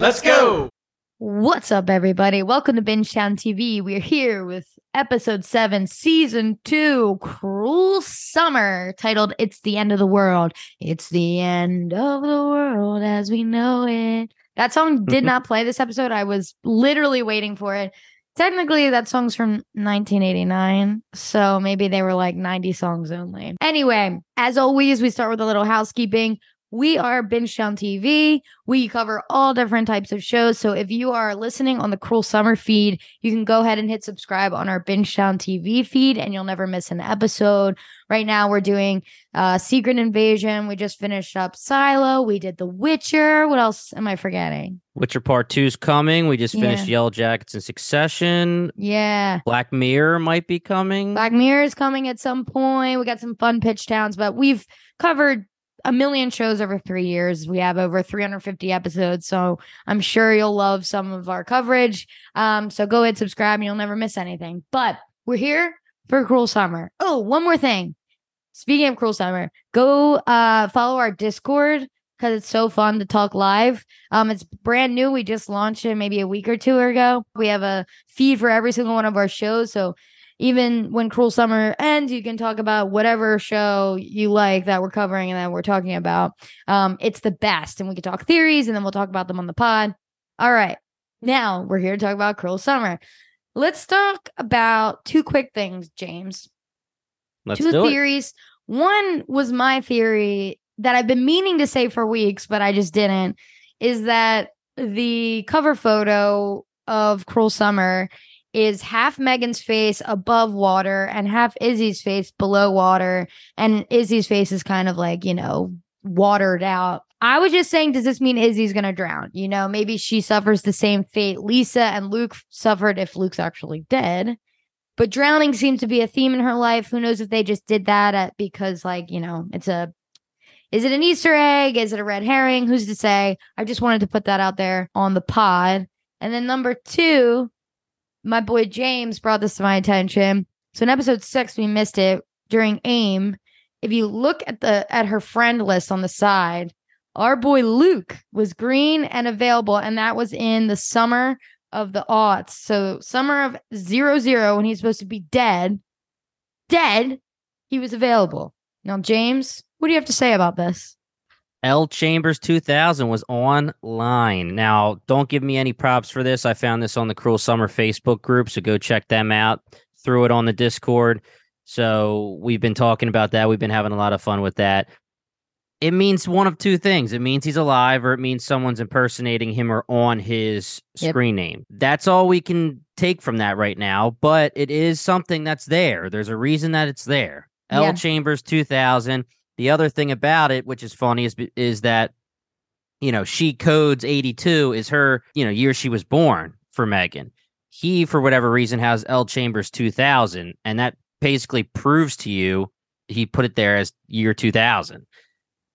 Let's go. What's up, everybody? Welcome to Binge Town TV. We're here with episode seven, season two, Cruel Summer, titled It's the End of the World. It's the end of the world as we know it. That song did mm-hmm. not play this episode. I was literally waiting for it. Technically, that song's from 1989. So maybe they were like 90 songs only. Anyway, as always, we start with a little housekeeping. We are Binge Town TV. We cover all different types of shows. So if you are listening on the Cruel Summer feed, you can go ahead and hit subscribe on our Binge Town TV feed and you'll never miss an episode. Right now, we're doing uh, Secret Invasion. We just finished up Silo. We did The Witcher. What else am I forgetting? Witcher Part Two's coming. We just finished Yeah. Yellow Jackets in Succession. Yeah. Black Mirror might be coming. Black Mirror is coming at some point. We got some fun pitch towns, but we've covered a million shows over three years. We have over 350 episodes, so I'm sure you'll love some of our coverage. Um, so go ahead, subscribe, and you'll never miss anything. But we're here for Cruel Summer. Oh, one more thing. Speaking of Cruel Summer, go uh follow our Discord because it's so fun to talk live. Um, it's brand new. We just launched it maybe a week or two ago. We have a feed for every single one of our shows. So even when Cruel Summer ends, you can talk about whatever show you like that we're covering and that we're talking about. Um, it's the best, and we can talk theories, and then we'll talk about them on the pod. All right, now we're here to talk about Cruel Summer. Let's talk about two quick things, James. Let's two do it. theories. One was my theory that I've been meaning to say for weeks, but I just didn't. Is that the cover photo of Cruel Summer is half Megan's face above water and half Izzy's face below water, and Izzy's face is kind of like you know watered out. I was just saying, does this mean Izzy's gonna drown? You know, maybe she suffers the same fate Lisa and Luke suffered if Luke's actually dead but drowning seems to be a theme in her life. Who knows if they just did that at, because, like, you know, it's a. Is it an Easter egg? Is it a red herring? Who's to say? I just wanted to put that out there on the pod. And then number two, my boy James brought this to my attention. So in episode six, we missed it during AIM. If you look at the at her friend list on the side, our boy Luke was green and available, and that was in the summer of the aughts. So summer of zero zero when he's supposed to be dead, dead, he was available. Now, James, what do you have to say about this? L Chambers 2000 was online. Now, don't give me any props for this. I found this on the Cruel Summer Facebook group, so go check them out. Threw it on the Discord. So we've been talking about that. We've been having a lot of fun with that. It means one of two things. It means he's alive, or it means someone's impersonating him or on his Yep. screen name. That's all we can take from that right now. But it is something that's there. There's a reason that it's there. L Yeah. Chambers 2000. The other thing about it, which is funny, is is that you know she codes 82 is her you know year she was born for Megan. He, for whatever reason, has L Chambers 2000, and that basically proves to you he put it there as year 2000,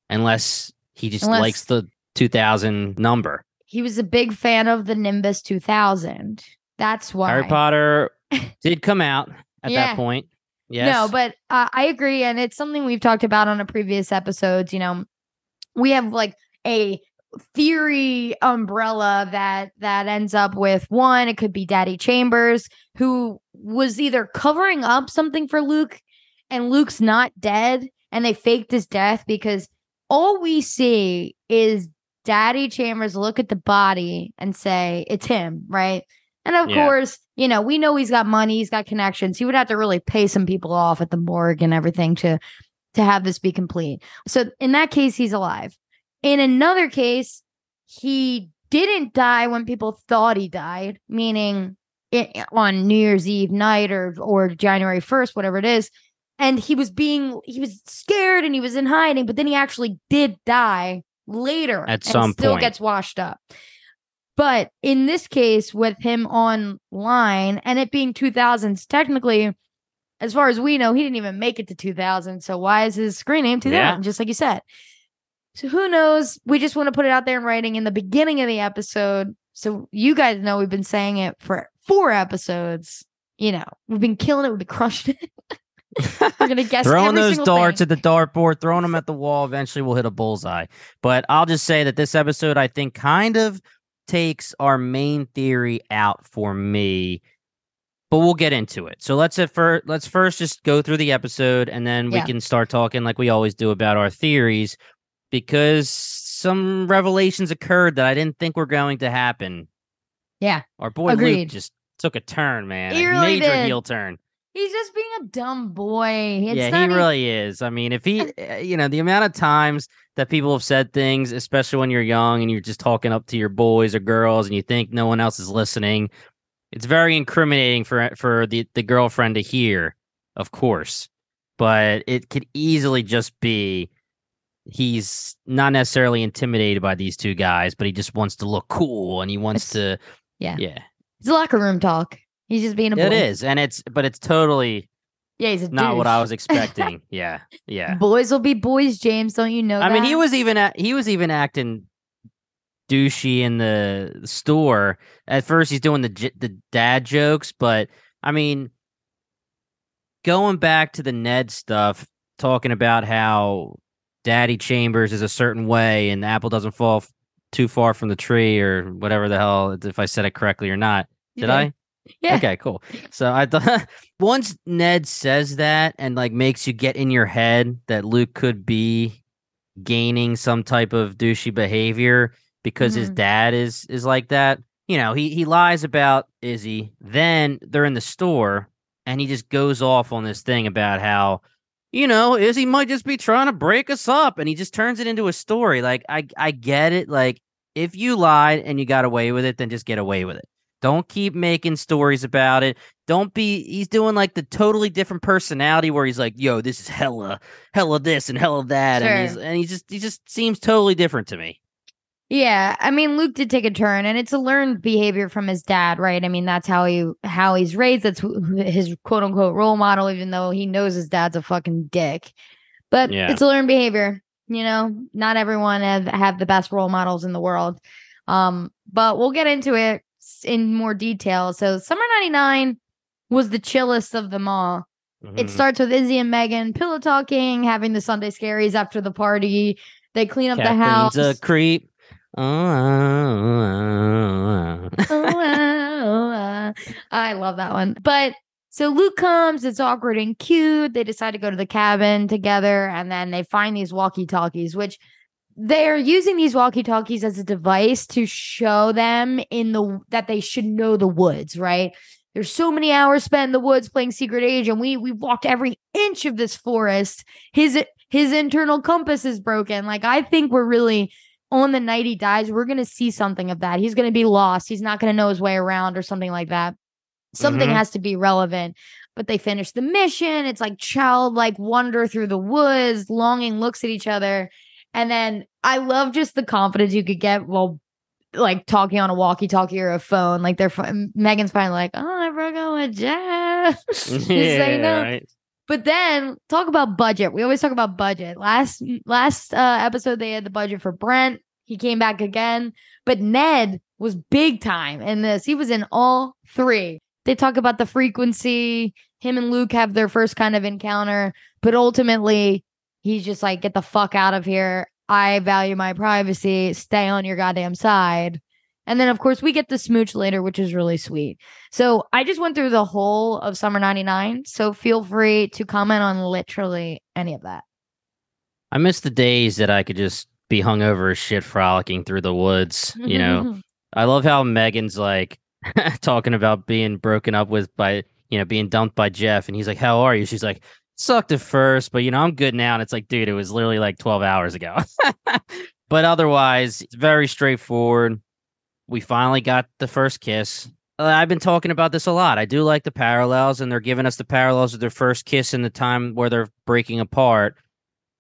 unless he just Unless- likes the 2000 number. He was a big fan of the Nimbus 2000. That's why. Harry Potter did come out at Yeah. that point. Yes. No, but uh, I agree, and it's something we've talked about on a previous episodes. You know, we have like a theory umbrella that that ends up with one. It could be Daddy Chambers, who was either covering up something for Luke, and Luke's not dead, and they faked his death because all we see is Daddy Chambers look at the body and say it's him, right? And of Yeah. course, you know, we know he's got money, he's got connections. He would have to really pay some people off at the morgue and everything to to have this be complete. So in that case, he's alive. In another case, he didn't die when people thought he died, meaning it, on New Year's Eve night or or January 1st, whatever it is. And he was being he was scared and he was in hiding, but then he actually did die later At and some still point. gets washed up. But in this case, with him online and it being 2000s, technically, as far as we know, he didn't even make it to 2000. So why is his screen name 2000? Yeah. Just like you said. So who knows? We just want to put it out there in writing in the beginning of the episode. So you guys know we've been saying it for four episodes. You know, we've been killing it. We've been crushing it. We're gonna guess throwing those darts thing. at the dartboard, throwing them at the wall. Eventually, we'll hit a bullseye. But I'll just say that this episode, I think, kind of takes our main theory out for me, but we'll get into it. So let's uh, at first let's first just go through the episode and then we Yeah. can start talking like we always do about our theories because some revelations occurred that I didn't think were going to happen. Yeah. Our boy Luke just took a turn, man. He a really major did. heel turn. He's just being a dumb boy. It's yeah, not he even- really is. I mean, if he, uh, you know, the amount of times that people have said things, especially when you're young and you're just talking up to your boys or girls, and you think no one else is listening, it's very incriminating for for the the girlfriend to hear, of course. But it could easily just be he's not necessarily intimidated by these two guys, but he just wants to look cool and he wants It's- to, yeah. yeah. It's a locker room talk. He's just being a boy. It is, and it's but it's totally Yeah, he's a not what I was expecting. yeah, yeah. Boys will be boys, James. Don't you know I mean, he was even at, he was even acting douchey in the store. At first, he's doing the j- the dad jokes, but I mean, going back to the Ned stuff, talking about how Daddy Chambers is a certain way and the apple doesn't fall f- too far from the tree or whatever the hell, if I said it correctly or not. Did I? Yeah. Okay, cool. So I thought once Ned says that and like makes you get in your head that Luke could be gaining some type of douchey behavior because his Mhm. dad is is like that. You know, he he lies about Izzy. Then they're in the store and he just goes off on this thing about how you know, Izzy might just be trying to break us up and he just turns it into a story. Like I I get it. Like if you lied and you got away with it, then just get away with it. Don't keep making stories about it. Don't be he's doing like the totally different personality where he's like, yo, this is hella, hella this and hella that. And he's and he just he just seems totally different to me. Yeah, I mean Luke did take a turn and it's a learned behavior from his dad, right? I mean that's how he how he's raised. That's his quote unquote role model even though he knows his dad's a fucking dick. But Yeah. it's a learned behavior, you know. Not everyone have have the best role models in the world. Um but we'll get into it in more detail. So Summer 99 was the chillest of them all. It Mhm. starts with Izzy and Megan pillow talking, having the Sunday scaries after the party. They clean up the house. A creep. Oh, Oh, oh, ah. I love that one. But so Luke comes, it's awkward and cute. They decide to go to the cabin together and then they find these walkie talkies, which they're using these walkie talkies as a device to show them in the that they should know the woods, right? There's so many hours spent in the woods playing secret agent. We we walked every inch of this forest. His his internal compass is broken. Like I think we're really on the night he dies, we're going to see something of that. He's going to be lost. He's not going to know his way around or something like that. Something Mhm. has to be relevant. But they finish the mission. It's like childlike wonder through the woods, longing looks at each other. And then I love just the confidence you could get while like talking on a walkie talkie or a phone. Like they're Megan's finally like, oh, I broke up with Jeff. Just so you yeah, right. But then talk about budget. We always talk about budget. Last last uh, episode they had the budget for Brent. He came back again, but Ned was big time in this. He was in all three. They talk about the frequency. Him and Luke have their first kind of encounter, but ultimately he's just like, "Get the fuck out of here. I value my privacy. Stay on your goddamn side." And then, of course, we get the smooch later, which is really sweet. So I just went through the whole of Summer 99. So feel free to comment on literally any of that. I miss the days that I could just be hungover as shit frolicking through the woods. You know, I love how Megan's like talking about being broken up with by, you know, being dumped by Jeff. And he's like, How are you? She's like, Sucked at first, but, you know, I'm good now. And it's like, dude, it was literally like 12 hours ago. but otherwise, it's very straightforward. We finally got the first kiss. Uh, I've been talking about this a lot. I do like the parallels, and they're giving us the parallels of their first kiss in the time where they're breaking apart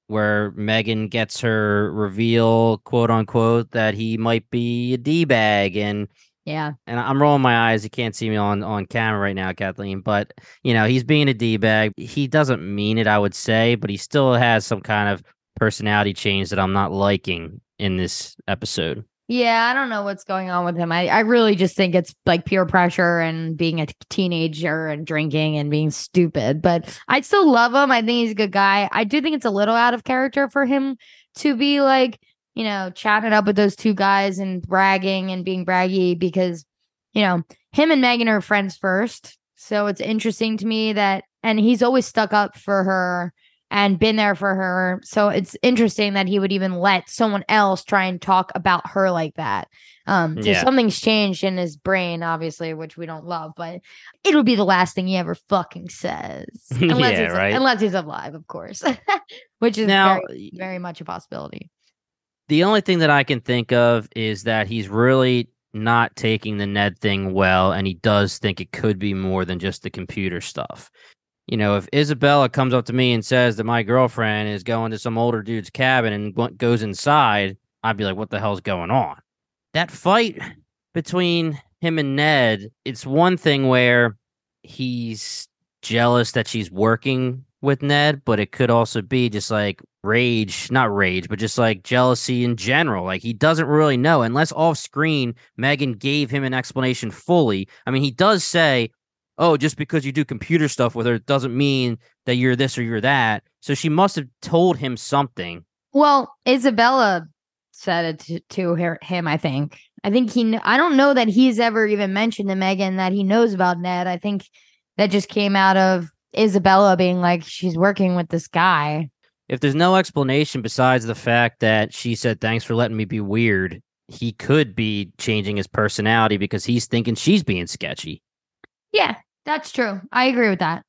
where Megan gets her reveal, quote unquote, that he might be a d bag, and yeah. and I'm rolling my eyes. You can't see me on on camera right now, Kathleen, but you know he's being a d bag. He doesn't mean it, I would say, but he still has some kind of personality change that I'm not liking in this episode. Yeah, I don't know what's going on with him. I, I really just think it's like peer pressure and being a teenager and drinking and being stupid. But I still love him. I think he's a good guy. I do think it's a little out of character for him to be like you know, chatting up with those two guys and bragging and being braggy because, you know, him and Megan are friends first. So it's interesting to me that, and he's always stuck up for her and been there for her. So it's interesting that he would even let someone else try and talk about her like that. Um, so Yeah. something's changed in his brain, obviously, which we don't love, but it would be the last thing he ever fucking says. Unless Yeah, he's, right. Unless he's alive, of course, which is Now, very, very much a possibility. The only thing that I can think of is that he's really not taking the Ned thing well, and he does think it could be more than just the computer stuff. You know, if Isabella comes up to me and says that my girlfriend is going to some older dude's cabin and goes inside, I'd be like, what the hell's going on? That fight between him and Ned, it's one thing where he's jealous that she's working with Ned, but it could also be just like rage, not rage, but just like jealousy in general. Like he doesn't really know unless off screen Megan gave him an explanation fully. I mean, he does say, "Oh, just because you do computer stuff with her doesn't mean that you're this or you're that." So she must have told him something. Well, Isabella said it to, her, him. I think. I think he. I don't know that he's ever even mentioned to Megan that he knows about Ned. I think that just came out of Isabella being like, she's working with this guy. If there's no explanation besides the fact that she said, "Thanks for letting me be weird," he could be changing his personality because he's thinking she's being sketchy. Yeah, that's true. I agree with that.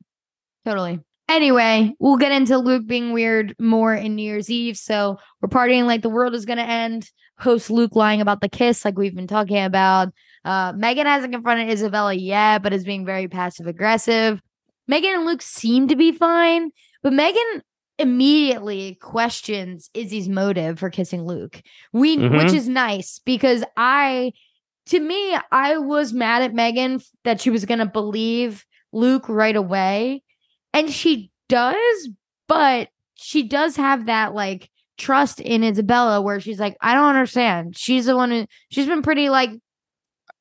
Totally. Anyway, we'll get into Luke being weird more in New Year's Eve. So we're partying like the world is going to end. Host Luke lying about the kiss, like we've been talking about. Uh, Megan hasn't confronted Isabella yet, but is being very passive aggressive. Megan and Luke seem to be fine, but Megan immediately questions Izzy's motive for kissing Luke. We, which Mhm. is nice because I, to me, I was mad at Megan that she was going to believe Luke right away. And she does, but she does have that like trust in Isabella where she's like, I don't understand. She's the one who she's been pretty like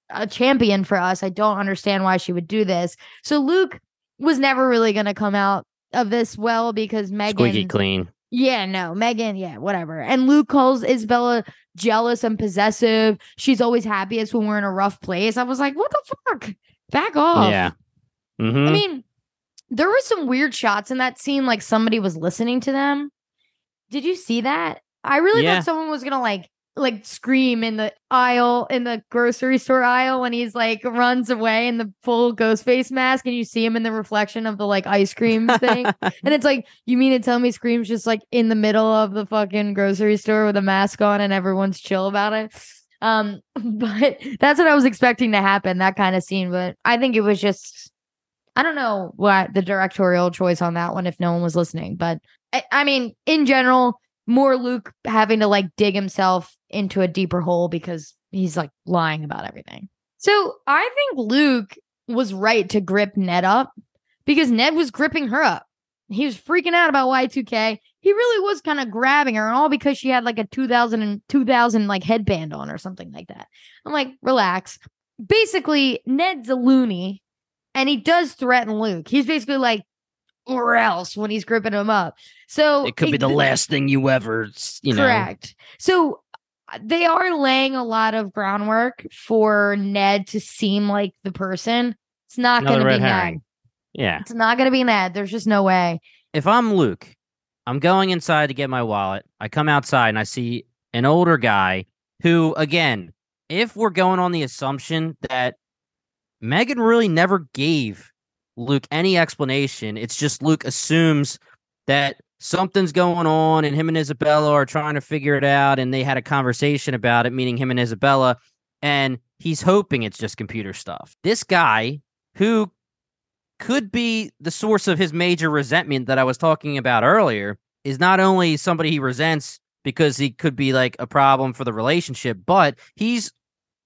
a champion for us. I don't understand why she would do this. So Luke was never really going to come out of this well because Megan Squeaky clean. yeah, no, Megan, yeah, whatever. And Luke calls Isabella jealous and possessive. She's always happiest when we're in a rough place. I was like, what the fuck? Back off. Yeah. hmm I mean, there were some weird shots in that scene, like somebody was listening to them. Did you see that? I really Yeah. thought someone was gonna like like scream in the aisle in the grocery store aisle when he's like runs away in the full ghost face mask and you see him in the reflection of the like ice cream thing. And it's like, you mean to tell me Scream's just like in the middle of the fucking grocery store with a mask on and everyone's chill about it? Um, but that's what I was expecting to happen, that kind of scene. But I think it was just, I don't know what the directorial choice on that one if no one was listening. But I, I mean, in general, more Luke having to like dig himself into a deeper hole because he's like lying about everything. So I think Luke was right to grip Ned up because Ned was gripping her up. He was freaking out about Y2K. He really was kind of grabbing her, and all because she had like a 2000 and 2000 like headband on or something like that. I'm like, relax. Basically, Ned's a loony, and he does threaten Luke. He's basically like, or else when he's gripping him up. So it could be the last thing you ever, s- you know. Correct. So they are laying a lot of groundwork for Ned to seem like the person. It's not going to be red Ned. herring. Yeah. It's not going to be Ned. There's just no way. If I'm Luke, I'm going inside to get my wallet. I come outside and I see an older guy who, again, if we're going on the assumption that Megan really never gave Luke any explanation, it's just Luke assumes that something's going on and him and Isabella are trying to figure it out and they had a conversation about it, meaning him and Isabella, and he's hoping it's just computer stuff. This guy who could be the source of his major resentment that I was talking about earlier is not only somebody he resents because he could be like a problem for the relationship, but he's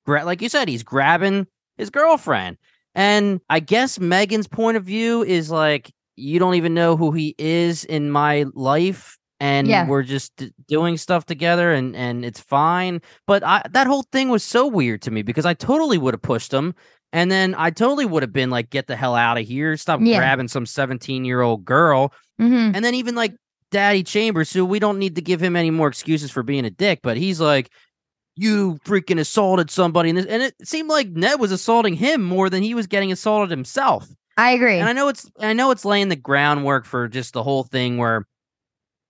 like you said, he's grabbing his girlfriend. And I guess Megan's point of view is like, you don't even know who he is in my life. And Yeah. we're just d- doing stuff together and, and it's fine. But I, that whole thing was so weird to me because I totally would have pushed him. And then I totally would have been like, get the hell out of here. Stop Yeah. grabbing some 17 year old girl. hmm And then even like Daddy Chambers, who we don't need to give him any more excuses for being a dick, but he's like, you freaking assaulted somebody. And, this, and it seemed like Ned was assaulting him more than he was getting assaulted himself. I agree. And I know it's I know it's laying the groundwork for just the whole thing where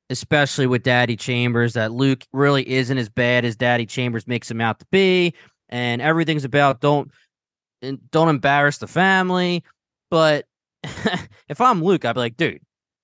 especially with Daddy Chambers that Luke really isn't as bad as Daddy Chambers makes him out to be and everything's about don't don't embarrass the family. But if I'm Luke, I'd be like, dude,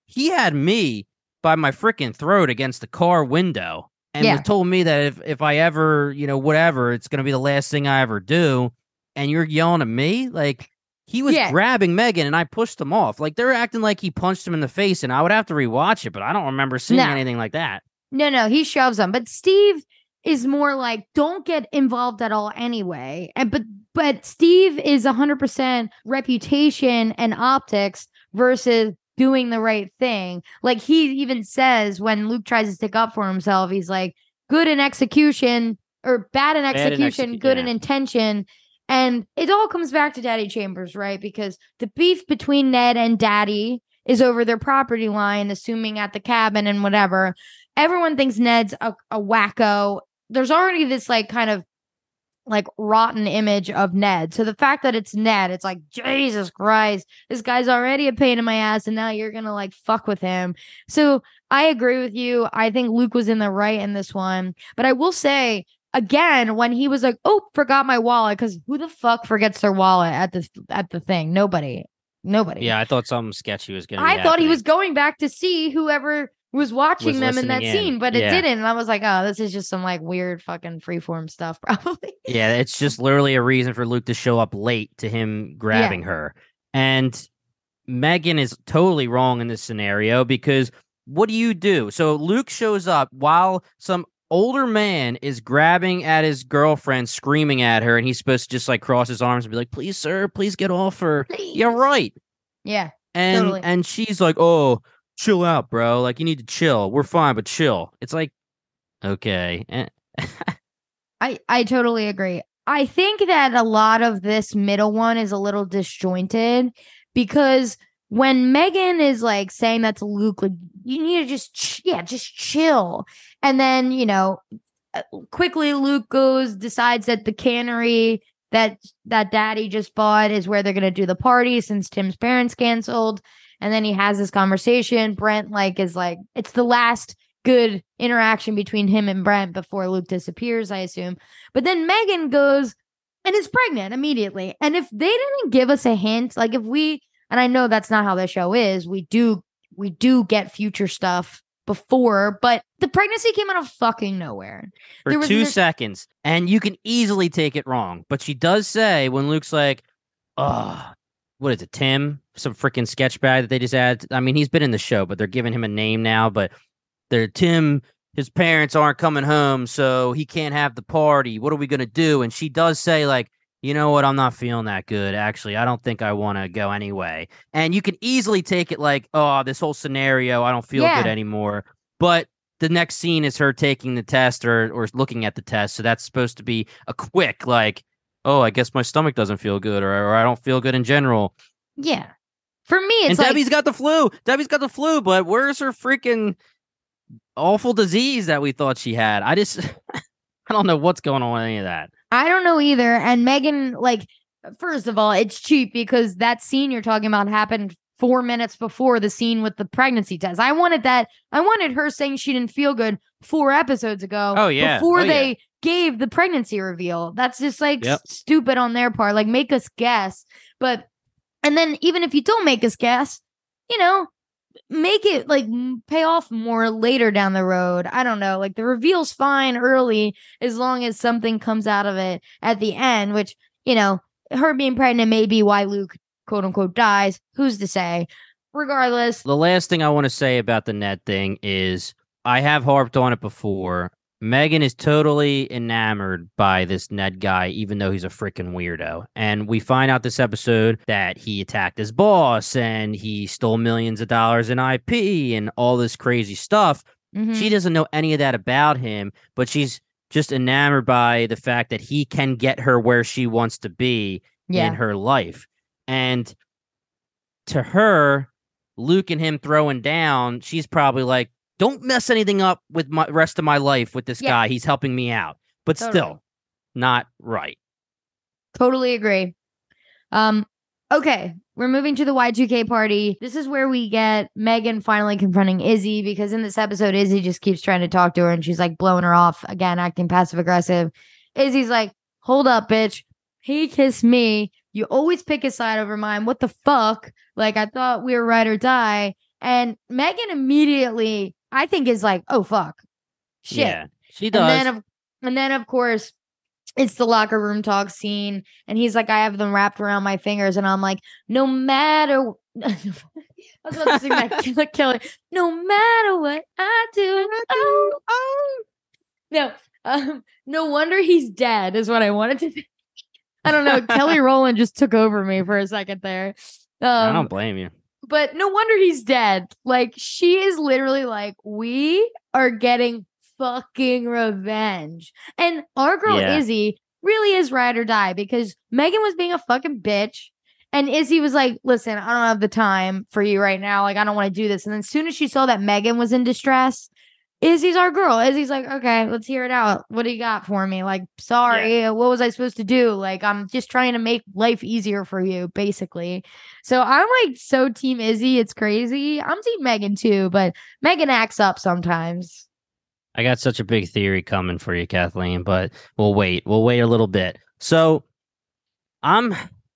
he had me by my freaking throat against the car window and Yeah. told me that if if I ever, you know, whatever, it's gonna be the last thing I ever do. And you're yelling at me, like he was Yeah. grabbing Megan, and I pushed him off. Like they're acting like he punched him in the face, and I would have to rewatch it, but I don't remember seeing No. anything like that. No, no, he shoves them. But Steve is more like, don't get involved at all anyway. And but but Steve is hundred percent reputation and optics versus doing the right thing. Like he even says when Luke tries to stick up for himself, he's like, good in execution or bad in in execution, execu- good in intention. And it all comes back to Daddy Chambers, right? Because the beef between Ned and Daddy is over their property line, assuming at the cabin and whatever. Everyone thinks Ned's a, a wacko. There's already this like kind of like rotten image of Ned. So the fact that it's Ned, it's like, Jesus Christ, this guy's already a pain in my ass, and now you're gonna like fuck with him. So I agree with you. I think Luke was in the right in this one. But I will say again, when he was like, Oh, forgot my wallet, because who the fuck forgets their wallet at the at the thing? Nobody. Nobody. Yeah, I thought something sketchy was gonna. I thought he was going back to see whoever was watching Was them in that in. scene, but it Yeah. didn't. And I was like, oh, this is just some like weird fucking freeform stuff, probably. Yeah, it's just literally a reason for Luke to show up late to him grabbing her. And Megan is totally wrong in this scenario because what do you do? So Luke shows up while some older man is grabbing at his girlfriend, screaming at her, and he's supposed to just like cross his arms and be like, please, sir, please get off her. You're right. Yeah. And Totally. and she's like, "Oh, chill out, bro. Like you need to chill. We're fine, but chill." It's like, okay, eh, I I totally agree. I think that a lot of this middle one is a little disjointed because when Megan is like saying that to Luke, like you need to just ch- yeah, just chill, and then you know, uh, quickly Luke goes decides that the cannery that that Daddy just bought is where they're gonna do the party since Tim's parents canceled, and then he has this conversation. Brent like is like it's the last good interaction between him and Brent before Luke disappears, I assume. But then Megan goes and is pregnant immediately. And if they didn't give us a hint, like if we and I know that's not how the show is, we do we do get future stuff before, but the pregnancy came out of fucking nowhere. for two no- seconds, and you can easily take it wrong. But she does say when Luke's like, "Oh, what is it, Tim? Some freaking sketch bag that they just add." I mean, he's been in the show, but they're giving him a name now. But they're Tim. His parents aren't coming home, so he can't have the party. What are we gonna do? And she does say like. You know what? I'm not feeling that good. Actually, I don't think I want to go anyway. And you can easily take it like, oh, this whole scenario, I don't feel Yeah. good anymore. But the next scene is her taking the test or or looking at the test. So that's supposed to be a quick like, oh, I guess my stomach doesn't feel good or or I don't feel good in general. Yeah. For me, it's and like Debbie's got the flu. Debbie's got the flu, but where's her freaking awful disease that we thought she had? I just I don't know what's going on with any of that. I don't know either. And Megan, like, first of all, it's cheap because that scene you're talking about happened four minutes before the scene with the pregnancy test. I wanted that. I wanted her saying she didn't feel good four episodes ago. Oh, yeah. Before Oh, yeah. they gave the pregnancy reveal. That's just like Yep. s- stupid on their part. Like, make us guess. But, and then even if you don't make us guess, you know, make it like pay off more later down the road. I don't know. Like the reveal's fine early as long as something comes out of it at the end, which, you know, her being pregnant may be why Luke quote unquote dies. Who's to say? Regardless, The last thing I want to say about the Ned thing is I have harped on it before. Megan is totally enamored by this Ned guy, even though he's a freaking weirdo. And we find out this episode that he attacked his boss and he stole millions of dollars in IP and all this crazy stuff. Mhm. She doesn't know any of that about him, but she's just enamored by the fact that he can get her where she wants to be yeah. in her life. And to her, Luke and him throwing down, she's probably like, don't mess anything up with my rest of my life with this Yeah. guy. He's helping me out. But Totally. still, not right. Totally agree. Um, okay, we're moving to the Y2K party. This is where we get Megan finally confronting Izzy because in this episode, Izzy just keeps trying to talk to her and she's like blowing her off again, acting passive aggressive. Izzy's like, Hold up, bitch. He kissed me. You always pick his side over mine. What the fuck? Like, I thought we were ride or die. And Megan immediately, I think, is like, Oh, fuck. Shit. Yeah, she does. And then of and then of course it's the locker room talk scene and he's like, I have them wrapped around my fingers, and I'm like, no matter I was about to sing that killer killer. No matter what I do, oh, oh. No, um, no wonder he's dead, is what I wanted to think. I don't know. Kelly Rowland just took over me for a second there. I Um, don't blame you. But no wonder he's dead. Like she is literally like, we are getting fucking revenge. And our girl Yeah. Izzy really is ride or die because Megan was being a fucking bitch. And Izzy was like, listen, I don't have the time for you right now. Like, I don't want to do this. And then as soon as she saw that Megan was in distress, Izzy's our girl. Izzy's like, okay, let's hear it out. What do you got for me? Like, sorry, what was I supposed to do? Like, I'm just trying to make life easier for you, basically. So I'm like so team Izzy. It's crazy. I'm team Megan too, but Megan acts up sometimes. I got such a big theory coming for you, Kathleen, but we'll wait. We'll wait a little bit. So I'm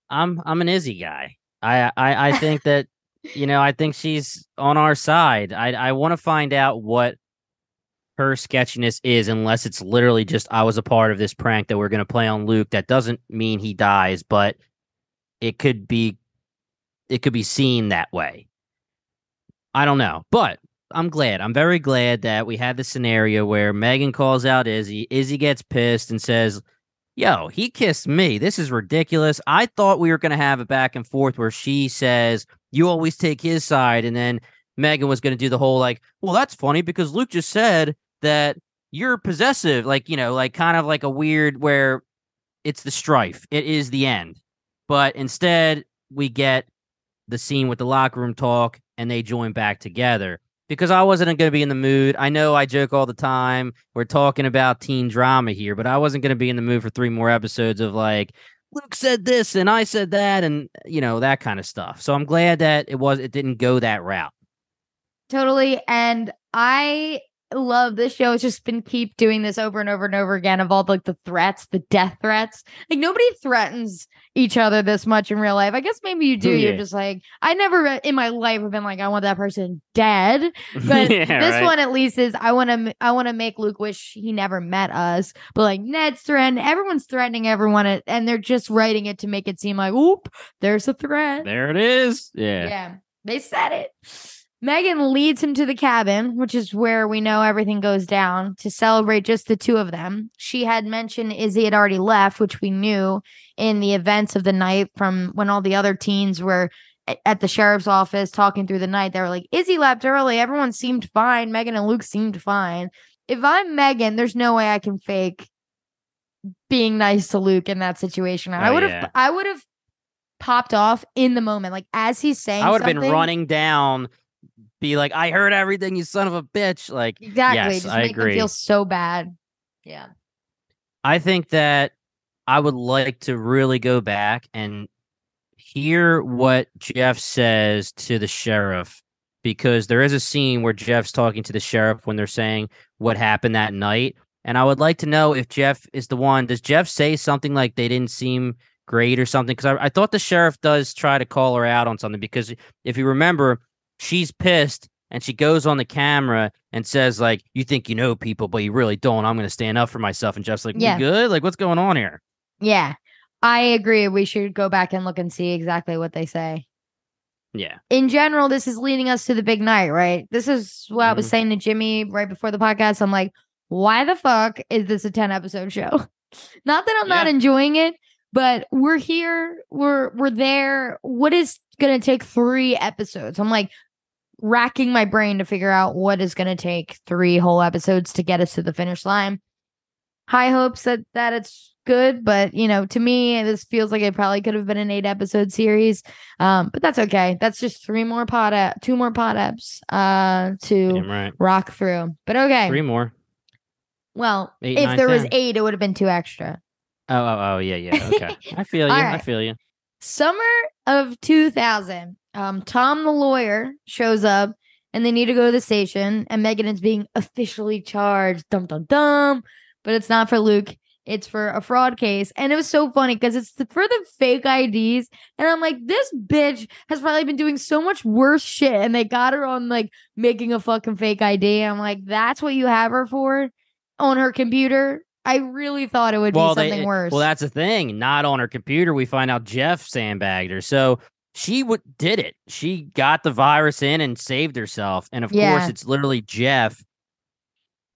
I'm I'm an Izzy guy. I I, I think that you know, I think she's on our side. I I want to find out what her sketchiness is, unless it's literally just I was a part of this prank that we're gonna play on Luke. That doesn't mean he dies, but it could be it could be seen that way. I don't know. But I'm glad. I'm very glad that we had the scenario where Megan calls out Izzy. Izzy gets pissed and says, Yo, he kissed me. This is ridiculous. I thought we were going to have a back and forth where she says, You always take his side. And then Megan was going to do the whole, like, Well, that's funny because Luke just said that you're possessive. Like, you know, like kind of like a weird where it's the strife, it is the end. But instead, we get the scene with the locker room talk and they join back together because I wasn't going to be in the mood. I know I joke all the time. We're talking about teen drama here, but I wasn't going to be in the mood for three more episodes of like Luke said this and I said that and you know that kind of stuff. So I'm glad that it was it didn't go that route. Totally. And I love this show. It's just been keep doing this over and over and over again of all like the threats, the death threats. Like nobody threatens each other this much in real life. I guess maybe you do. You're just like, I never in my life have been like, I want that person dead. But Yeah, this right. one at least is I want to I want to make Luke wish he never met us. But like Ned's threatening, everyone's threatening everyone, and they're just writing it to make it seem like, oop, there's a threat. there it is. Yeah. Yeah, they said it. Megan leads him to the cabin, which is where we know everything goes down to celebrate just the two of them. She had mentioned Izzy had already left, which we knew in the events of the night from when all the other teens were at the sheriff's office talking through the night. They were like, Izzy left early. Everyone seemed fine. Megan and Luke seemed fine. If I'm Megan, there's no way I can fake being nice to Luke in that situation. I Oh, would have yeah. I would have popped off in the moment. Like as he's saying I would have been running down, be like, I heard everything, you son of a bitch. Like, Exactly. Yes, just I agree. feel so bad. Yeah. I think that I would like to really go back and hear what Jeff says to the sheriff because there is a scene where Jeff's talking to the sheriff when they're saying what happened that night. And I would like to know if Jeff is the one. Does Jeff say something like they didn't seem great or something? Because I, I thought the sheriff does try to call her out on something. Because if you remember, she's pissed and she goes on the camera and says like you think you know people but you really don't i'm going to stand up for myself and jeff's like Yeah. good like what's going on here Yeah. I agree. We should go back and look and see exactly what they say. yeah In general, this is leading us to the big night, right? This is what I was Mhm. saying to Jimmy right before the podcast. I'm like, why the fuck is this a 10 episode show? not that I'm not enjoying it, but we're here, we're we're there. What is gonna take three episodes? I'm like racking my brain to figure out what is gonna take three whole episodes to get us to the finish line. high hopes that that it's good, but you know, to me, this feels like it probably could have been an eight episode series. Um, but that's okay. That's just three more pod, ep- two more pod eps, uh, to Damn right. rock through. But okay, Three more. well, Eight, if nine, there was eight, it would have been two extra. Oh, oh, oh, yeah, yeah. Okay. I feel you. All I feel you. Summer of 2000, um, Tom the lawyer shows up and they need to go to the station, and Megan is being officially charged. Dum dum dum. But it's not for Luke. It's for a fraud case. And it was so funny because it's for the fake IDs. And I'm like, this bitch has probably been doing so much worse shit. And they got her on like making a fucking fake ID. I'm like, that's what you have her for on her computer. I really thought it would be they- something worse. Well, that's the thing. Not on her computer. We find out Jeff sandbagged her. So she w- did it. She got the virus in and saved herself. And of Yeah. course, it's literally Jeff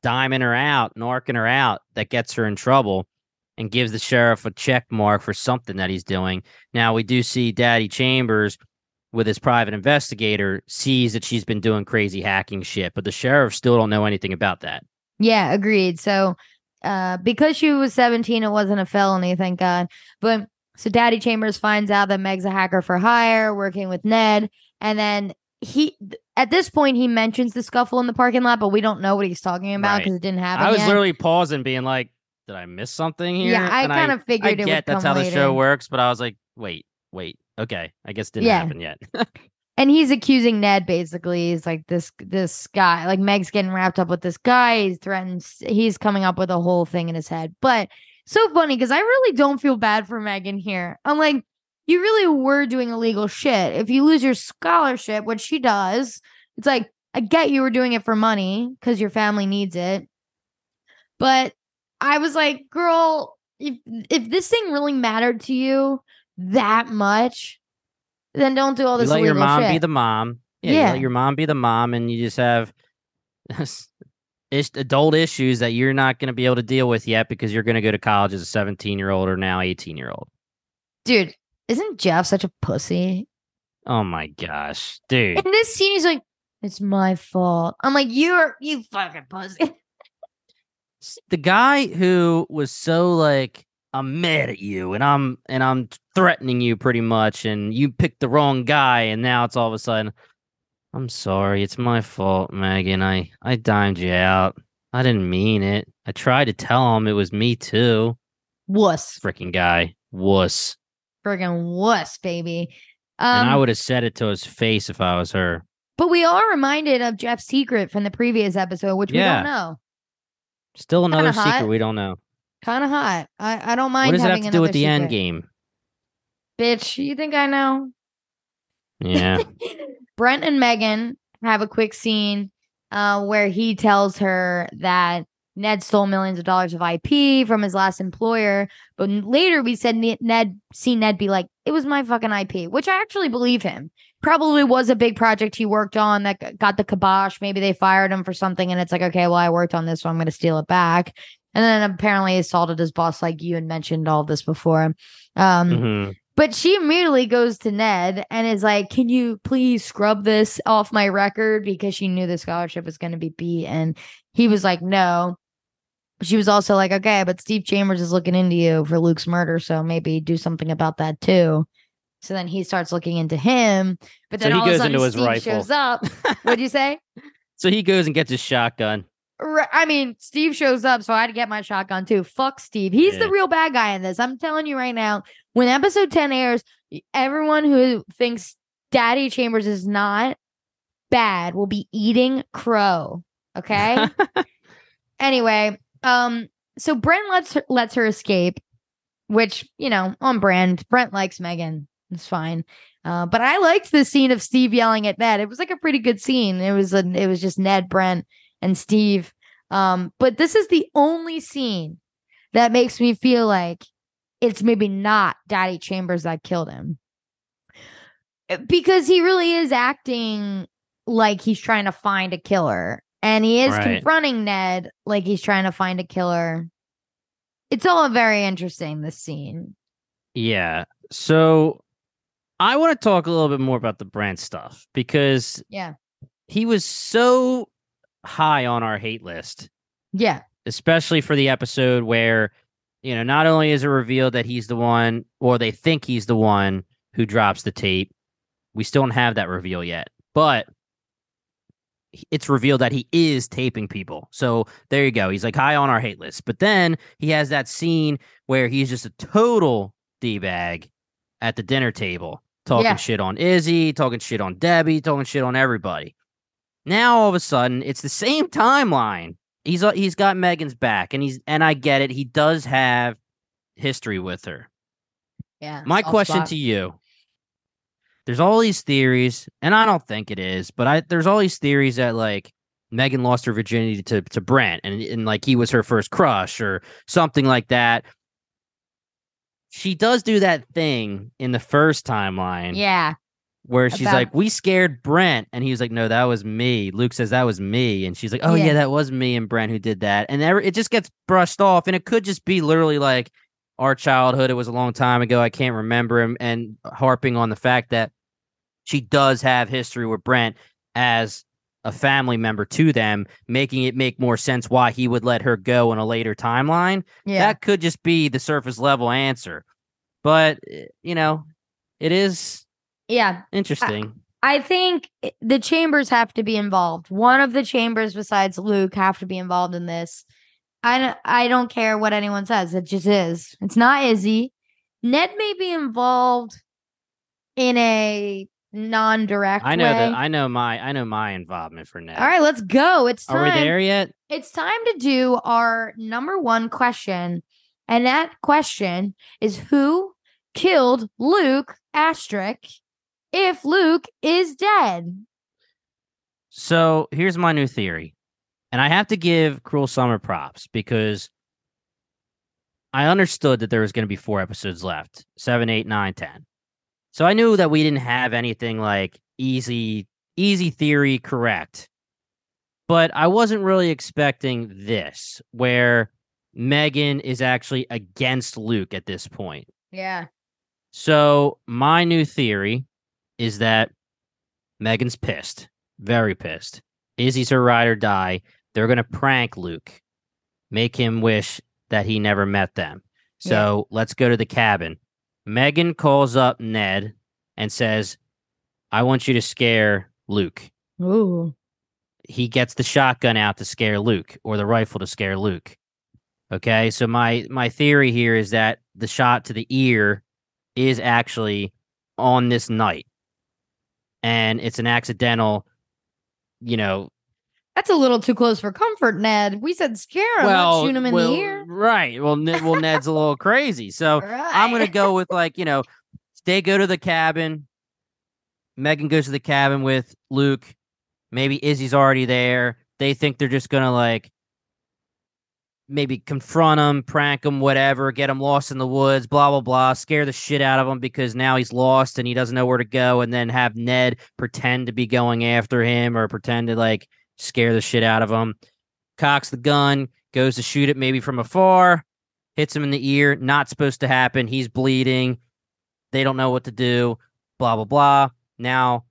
diming her out, narking her out that gets her in trouble and gives the sheriff a check mark for something that he's doing. Now, we do see Daddy Chambers with his private investigator sees that she's been doing crazy hacking shit, but the sheriff still don't know anything about that. Yeah, agreed. So, uh, because she was 17, it wasn't a felony, thank God. But so Daddy Chambers finds out that Meg's a hacker for hire, working with Ned. And then he, at this point, he mentions the scuffle in the parking lot, but we don't know what he's talking about Right. because it didn't happen. I was yet. literally pausing, being like, "Did I miss something here?" yeah, I kind of figured. I it get that's how later. the show works, but I was like, "Wait, wait, okay, I guess it didn't Yeah. happen yet." and he's accusing Ned basically. He's like this this guy, like Meg's getting wrapped up with this guy. He threatens he's coming up with a whole thing in his head. But so funny because I really don't feel bad for Megan here. I'm like, you really were doing illegal shit. If you lose your scholarship, which she does, it's like I get you were doing it for money because your family needs it. But I was like, girl, if if this thing really mattered to you that much, then don't do all you this let your mom shit. be the mom. Yeah, you Yeah. let your mom be the mom, and you just have is- adult issues that you're not going to be able to deal with yet because you're going to go to college as a 17 year old or now 18 year old. Dude, isn't Jeff such a pussy? Oh my gosh, dude. In this scene, he's like, "It's my fault." I'm like, "You're you fucking pussy." the guy who was so like I'm mad at you and I'm and I'm threatening you pretty much and you picked the wrong guy and now it's all of a sudden I'm sorry, it's my fault, Megan. I I dimed you out. I didn't mean it. I tried to tell him it was me too. Wuss, Freaking guy. Wuss. friggin' wuss, baby. Um, and I would have said it to his face if I was her. but we are reminded of Jeff's secret from the previous episode, which we don't know. Still another secret we don't know. Kind of hot. I I don't mind. What does it have to do with the end game? Bitch, you think I know? Yeah. Brent and Megan have a quick scene uh, where he tells her that Ned stole millions of dollars of IP from his last employer. But later we said Ned, see Ned be like, it was my fucking IP, which I actually believe him. Probably was a big project he worked on that got the kibosh. Maybe they fired him for something and it's like, okay, well, I worked on this, so I'm going to steal it back. And then apparently assaulted his boss, like you had mentioned all this before. Um, Mhm. But she immediately goes to Ned and is like, Can you please scrub this off my record? Because she knew the scholarship was going to be beat. And he was like, No. She was also like, Okay, but Steve Chambers is looking into you for Luke's murder. So maybe do something about that too. So then he starts looking into him. But So then he all of a sudden Steve rifle. shows up. What'd you say? so he goes and gets his shotgun. I mean, Steve shows up, so I had to get my shotgun too. Fuck Steve. He's the real bad guy in this. I'm telling you right now. When episode 10 airs, everyone who thinks Daddy Chambers is not bad will be eating crow. Okay. anyway, um, so Brent lets her lets her escape, which, you know, on brand. Brent likes Megan. It's fine. Uh, but I liked the scene of Steve yelling at Ned. It was like a pretty good scene. It was a, it was just Ned, Brent, and Steve. Um, but this is the only scene that makes me feel like it's maybe not Daddy Chambers that killed him. Uh, Because he really is acting like he's trying to find a killer. And he is Right. confronting Ned like he's trying to find a killer. It's all very interesting, this scene. Yeah. So I want to talk a little bit more about the Brent stuff because Yeah. he was so high on our hate list. Yeah. especially for the episode where, you know, not only is it revealed that he's the one, or they think he's the one who drops the tape, we still don't have that reveal yet. But it's revealed that he is taping people. So there you go. He's like high on our hate list. But then he has that scene where he's just a total D bag at the dinner table, talking Yeah. shit on Izzy, talking shit on Debbie, talking shit on everybody. Now all of a sudden, it's the same timeline. He's uh, he's got Megan's back, and he's and I get it. He does have history with her. Yeah. My question spot. to you: There's all these theories, and I don't think it is, but I there's all these theories that like Megan lost her virginity to to Brent, and and like he was her first crush or something like that. She does do that thing in the first timeline Yeah. Where she's About- like, "We scared Brent," and he was like, "No, that was me." Luke says that was me, and she's like, "Oh yeah, Yeah. that was me and Brent who did that," and every, it just gets brushed off, and it could just be literally like our childhood. It was a long time ago. I can't remember him, and harping on the fact that she does have history with Brent as a family member to them, making it make more sense why he would let her go in a later timeline Yeah. that could just be the surface level answer. But eh, you know, it is yeah. interesting. I think the Chambers have to be involved. One of the Chambers besides Luke have to be involved in this. I don't, I don't care what anyone says. It just is. It's not Izzy. Ned may be involved in a non-direct I know way. that I know my I know my involvement for Ned. All right, let's go. It's time. Are we there yet? It's time to do our number one question. And that question is who killed Luke asterisk if Luke is dead? So here's my new theory. And I have to give Cruel Summer props because I understood that there was going to be four episodes left seven, eight, nine, ten. So I knew that we didn't have anything like easy, easy theory correct. But I wasn't really expecting this, where Megan is actually against Luke at this point. Yeah. So my new theory is that Megan's pissed, very pissed. Izzy's her ride or die. They're gonna prank Luke, make him wish that he never met them. So let's go to the cabin. Megan calls up Ned and says, "I want you to scare Luke." Ooh. he gets the shotgun out to scare Luke or the rifle to scare Luke. Okay, so my my theory here is that the shot to the ear is actually on this night, and it's an accidental. You know, That's a little too close for comfort, Ned. We said scare him, well, not shoot him in well, the ear. right? Well, Ned, well, Ned's a little crazy, so I'm gonna go with like you know, they go to the cabin. Megan goes to the cabin with Luke. Maybe Izzy's already there. They think they're just gonna like maybe confront him, prank him, whatever, get him lost in the woods, blah blah blah, scare the shit out of him because now he's lost and he doesn't know where to go, and then have Ned pretend to be going after him or pretend to like scare the shit out of him. Cocks the gun, goes to shoot it maybe from afar, hits him in the ear. Not supposed to happen. He's bleeding. They don't know what to do. Blah blah blah. Now,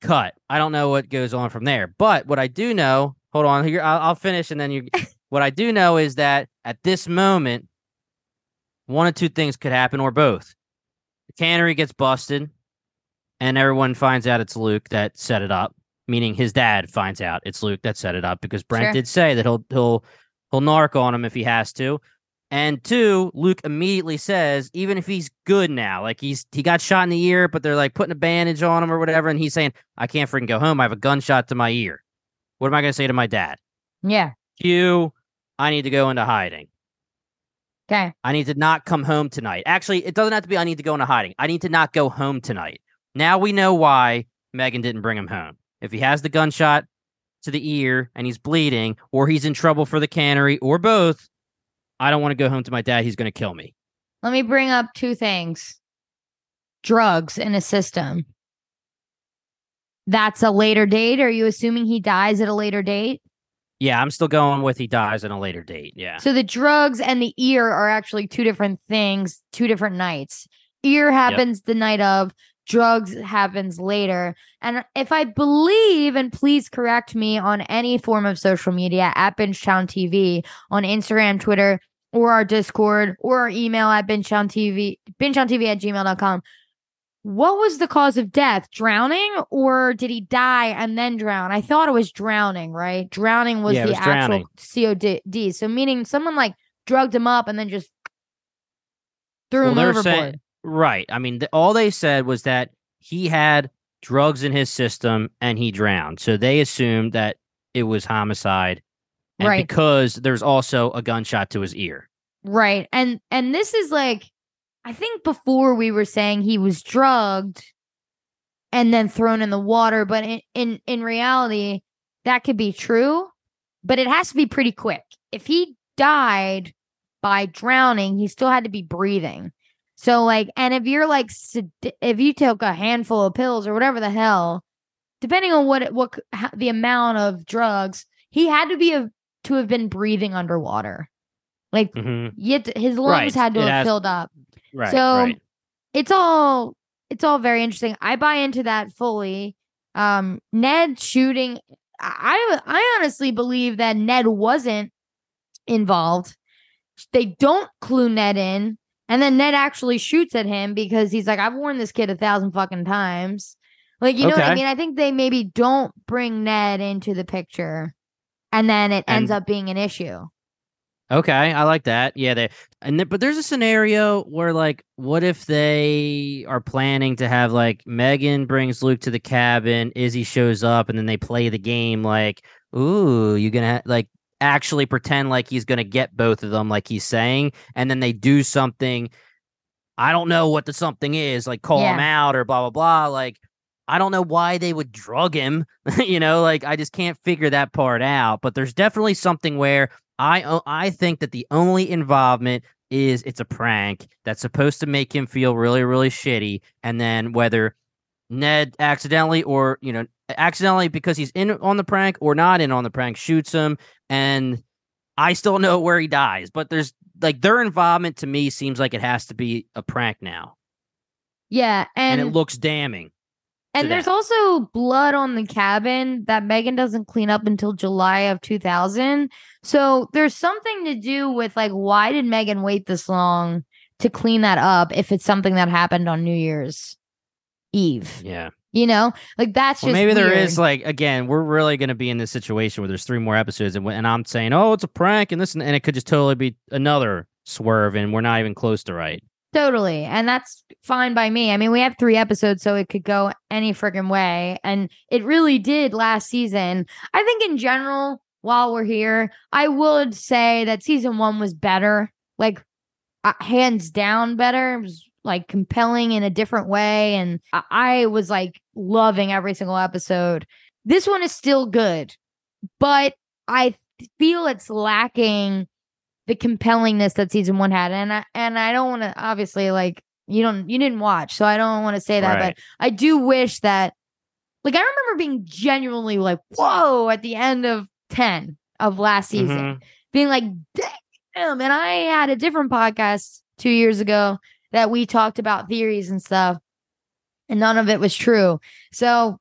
cut. I don't know what goes on from there. But what I do know, hold on here. I'll, I'll finish, and then you. what I do know is that at this moment, one of two things could happen, or both. The cannery gets busted, and everyone finds out it's Luke that set it up. Meaning his dad finds out it's Luke that set it up because Brent Sure. did say that he'll he'll he'll narc on him if he has to. And two, Luke immediately says, even if he's good now, like he's he got shot in the ear, but they're like putting a bandage on him or whatever, and he's saying, I can't freaking go home. I have a gunshot to my ear. What am I gonna say to my dad? Yeah. Q, I need to go into hiding. Okay. I need to not come home tonight. Actually, it doesn't have to be I need to go into hiding. I need to not go home tonight. Now we know why Megan didn't bring him home. If he has the gunshot to the ear and he's bleeding, or he's in trouble for the cannery, or both, I don't want to go home to my dad. He's going to kill me. Let me bring up two things drugs in a system. That's a later date. Are you assuming he dies at a later date? Yeah, I'm still going with he dies on a later date. Yeah. So the drugs and the ear are actually two different things, two different nights. Ear happens the night of, drugs happens later. And if I believe, and please correct me on any form of social media at Bingetown TV on Instagram, Twitter, or our Discord, or our email at Bingetown TV, TV at gmail.com. What was the cause of death? Drowning or did he die and then drown? I thought it was drowning, right? Drowning was Yeah, the was actual drowning. COD. So meaning someone like drugged him up and then just threw Well, him overboard. saying- Right. I mean, th- all they said was that he had drugs in his system and he drowned. So they assumed that it was homicide. And Right. because there's also a gunshot to his ear. Right. And and this is like I think before we were saying he was drugged and then thrown in the water, but in in, in reality that could be true, but it has to be pretty quick. If he died by drowning, he still had to be breathing. So like and if you're like if you took a handful of pills or whatever the hell, depending on what it- what how, the amount of drugs, he had to be a, to have been breathing underwater. Like hmm Yet his lungs Right, had to it have has- filled up. Right. So, right. It's all it's all very interesting. I buy into that fully. Um Ned shooting I I honestly believe that Ned wasn't involved. They don't clue Ned in, and then Ned actually shoots at him because he's like, I've warned this kid a thousand fucking times. Like, you know what I mean? I think they maybe don't bring Ned into the picture, and then it ends up being an issue. Okay, I like that. Yeah, they and th- but there's a scenario where like, what if they are planning to have like Megan brings Luke to the cabin, Izzy shows up, and then they play the game like, ooh, you gonna like actually pretend like he's gonna get both of them, like he's saying, and then they do something. I don't know what the something is, like call him out or blah blah blah. Like, I don't know why they would drug him. you know, like I just can't figure that part out. But there's definitely something where I I think that the only involvement is it's a prank that's supposed to make him feel really really shitty, and then whether Ned accidentally or you know accidentally because he's in on the prank or not in on the prank shoots him, and I still know where he dies. But there's like their involvement to me seems like it has to be a prank now, Yeah, and, and it looks damning. And there's that. also blood on the cabin that Megan doesn't clean up until July of 2000. So there's something to do with like, why did Megan wait this long to clean that up if it's something that happened on New Year's Eve? Yeah. You know, like that's Well, just maybe there weird. is like again, we're really going to be in this situation where there's three more episodes, and, and I'm saying, oh, it's a prank, and this, and, and it could just totally be another swerve, and we're not even close to right. Totally. And that's fine by me. I mean, we have three episodes, so it could go any friggin' way. And it really did last season. I think in general, while we're here, I would say that season one was better, like uh, hands down better. It was like compelling in a different way. And I, I was like loving every single episode. This one is still good, but I feel it's lacking the compellingness that season one had. And I and I don't want to obviously like you don't you didn't watch, so I don't want to say that, Right. but I do wish that like I remember being genuinely like, whoa, at the end of 10 of last season. Mhm. Being like, damn. And I had a different podcast two years ago that we talked about theories and stuff, and none of it was true. So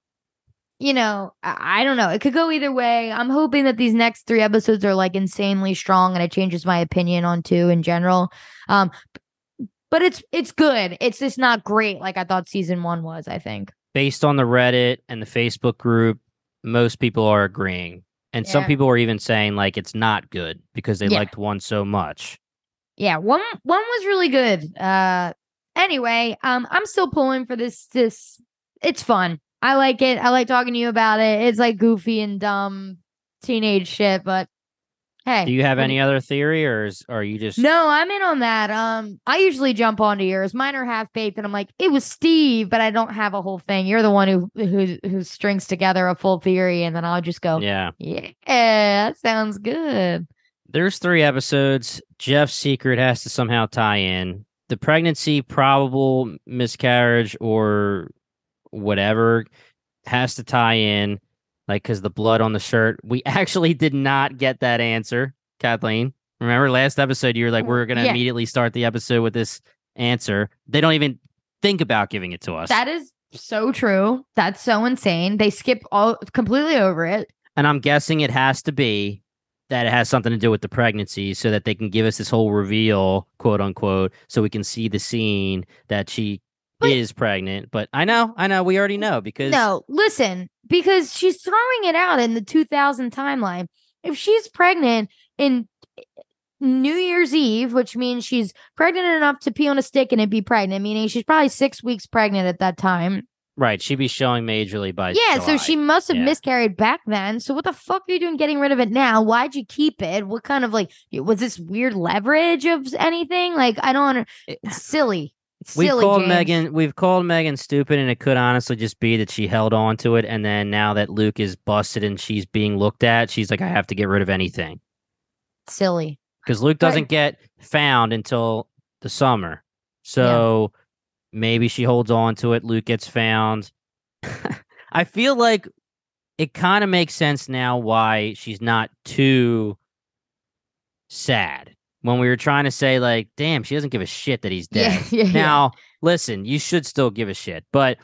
you know, I, I don't know. It could go either way. I'm hoping that these next three episodes are like insanely strong and it changes my opinion on two in general. Um, but it's it's good. It's just not great like I thought season one was. I think. Based on the Reddit and the Facebook group, most people are agreeing, and some people were even saying like it's not good because they Yeah. liked one so much. Yeah, one one was really good. Uh, anyway, um, I'm still pulling for this. This it's fun. I like it. I like talking to you about it. It's like goofy and dumb teenage shit, but hey, Do you have any other theory, or is, or are you just No, I'm in on that. Um, I usually jump onto yours. Mine are half baked, and I'm like, it was Steve, but I don't have a whole thing. You're the one who who who strings together a full theory, and then I'll just go, Yeah. yeah, that sounds good. There's three episodes. Jeff's secret has to somehow tie in. The pregnancy, probable miscarriage, or whatever has to tie in, like because the blood on the shirt. We actually did not get that answer, Kathleen. Remember last episode, you were like, mm, we're going to Yeah. immediately start the episode with this answer. They don't even think about giving it to us. That is so true. That's so insane. They skip all completely over it. And I'm guessing it has to be that it has something to do with the pregnancy so that they can give us this whole reveal, quote unquote, so we can see the scene that she But- is pregnant. But I know, I know, we already know because No, listen, because she's throwing it out in the 2000 timeline. If she's pregnant in eh, New Year's Eve, which means she's pregnant enough to pee on a stick and it be pregnant, meaning she's probably six weeks pregnant at that time. right, she'd be showing majorly by yeah, so she must have Yeah. miscarried back then. So what the fuck are you doing getting rid of it now? Why'd you keep it? What kind of like was this weird leverage of anything? Like I don't it's silly. We've called James. Megan. We've called Megan stupid, and it could honestly just be that she held on to it, and then now that Luke is busted and she's being looked at, she's like, I have to get rid of anything silly. because Luke doesn't get found until the summer. So maybe she holds on to it. Luke gets found. I feel like it kind of makes sense now why she's not too sad. When we were trying to say, like, damn, she doesn't give a shit that he's dead. Yeah, yeah, yeah. Now, listen, you should still give a shit, but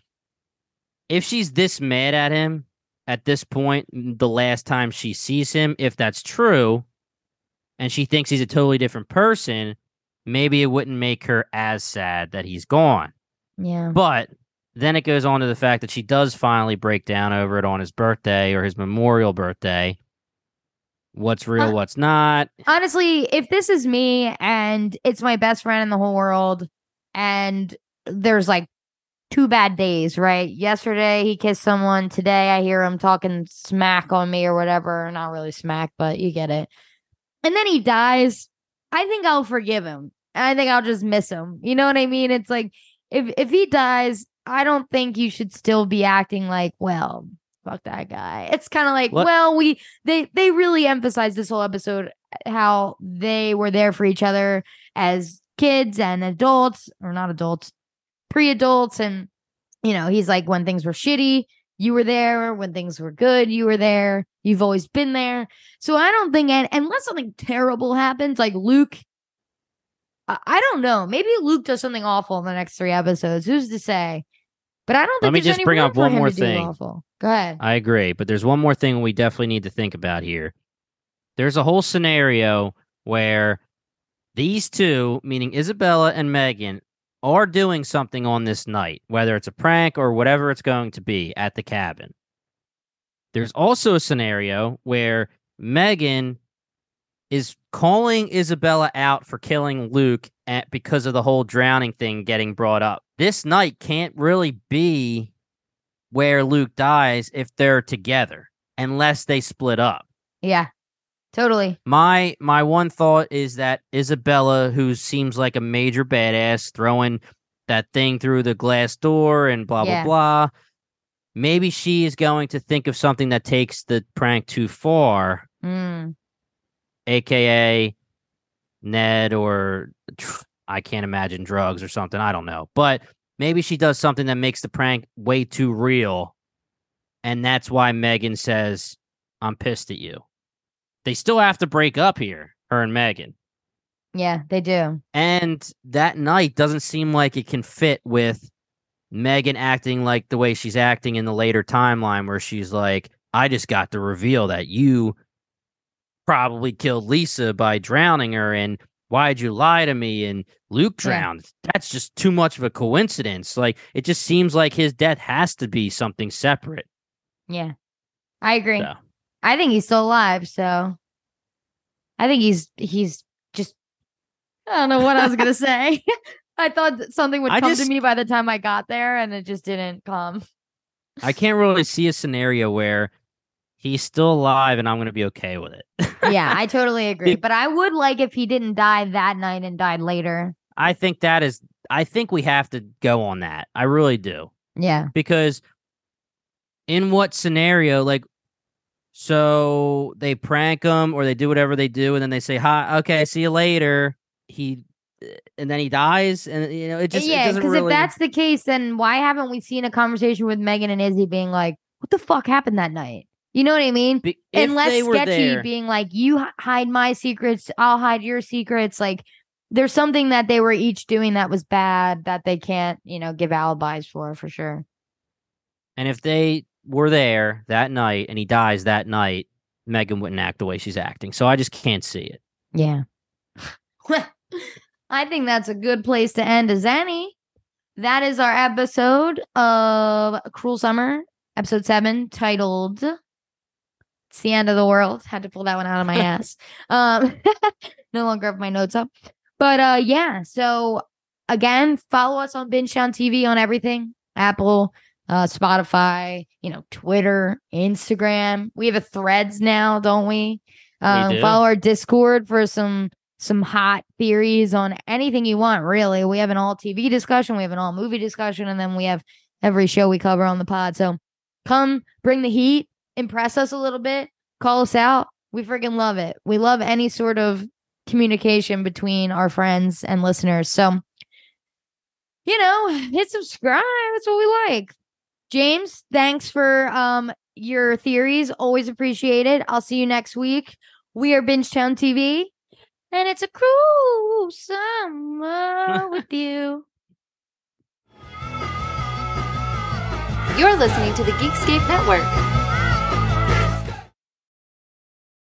if she's this mad at him at this point, the last time she sees him, if that's true, and she thinks he's a totally different person, maybe it wouldn't make her as sad that he's gone. yeah. But then it goes on to the fact that she does finally break down over it on his birthday or his memorial birthday. What's real, Uh, what's not. honestly, if this is me and it's my best friend in the whole world, and there's like two bad days, right? Yesterday he kissed someone. Today I hear him talking smack on me or whatever. Not really smack, but you get it. And then he dies. I think I'll forgive him. I think I'll just miss him. You know what I mean? It's like if if he dies, I don't think you should still be acting like, well, fuck that guy. It's kind of like, What- well, we they they really emphasized this whole episode how they were there for each other as kids and adults or not adults, pre-adults and you know, he's like when things were shitty, you were there. When things were good, you were there. You've always been there. So I don't think, and unless something terrible happens, like Luke, I, I don't know. Maybe Luke does something awful in the next three episodes. Who's to say? But I don't think Let me just bring up one more thing. Go ahead. I agree, but there's one more thing we definitely need to think about here. There's a whole scenario where these two, meaning Isabella and Megan, are doing something on this night, whether it's a prank or whatever it's going to be at the cabin. There's also a scenario where Megan is calling Isabella out for killing Luke at, because of the whole drowning thing getting brought up. This night can't really be where Luke dies if they're together, unless they split up. Yeah, totally. My my one thought is that Isabella, who seems like a major badass, throwing that thing through the glass door and blah Yeah. blah blah. Maybe she is going to think of something that takes the prank too far, Mm, aka Ned or I can't imagine drugs or something. I don't know. But maybe she does something that makes the prank way too real. And that's why Megan says, I'm pissed at you. They still have to break up here, her and Megan. yeah, they do. And that night doesn't seem like it can fit with Megan acting like the way she's acting in the later timeline, where she's like, I just got to reveal that you probably killed Lisa by drowning her. And why'd you lie to me? And Luke Yeah. drowned. That's just too much of a coincidence. Like, it just seems like his death has to be something separate. Yeah, I agree. So, I think he's still alive. So I think he's he's just. I don't know what I was gonna say. I thought something would I come just- to me by the time I got there, and it just didn't come. I can't really see a scenario where he's still alive and I'm going to be okay with it. yeah, I totally agree. But I would like if he didn't die that night and died later. I think that is, I think we have to go on that. I really do. Yeah. Because in what scenario, like, so they prank him or they do whatever they do and then they say, hi, okay, see you later. He, and then he dies and, you know, it just, yeah, because really. if that's the case, then why haven't we seen a conversation with Megan and Izzy being like, "What the fuck happened that night?" You know what I mean? be- if Unless sketchy there, being like, "You hide my secrets, I'll hide your secrets." Like, there's something that they were each doing that was bad that they can't, you know, give alibis for for sure. And if they were there that night and he dies that night, Megan wouldn't act the way she's acting. So I just can't see it. Yeah. I think that's a good place to end as any. That is our episode of Cruel Summer, episode seven, titled It's the End of the World. Had to pull that one out of my ass. Um no longer have my notes up. But uh yeah, so again, follow us on Binge Town TV on everything. Apple, uh, Spotify, you know, Twitter, Instagram. We have a threads now, don't we? Um, do. follow our Discord for some some hot theories on anything you want, really. We have an all TV discussion, we have an all movie discussion, and then we have every show we cover on the pod. So come bring the heat, impress us a little bit, call us out. We freaking love it. We love any sort of communication between our friends and listeners. So, you know, hit subscribe. That's what we like. James, thanks for um your theories. Always appreciate it. I'll see you next week. We are Binge Town TV, and it's a cruel summer with you. You're listening to the Geekscape Network.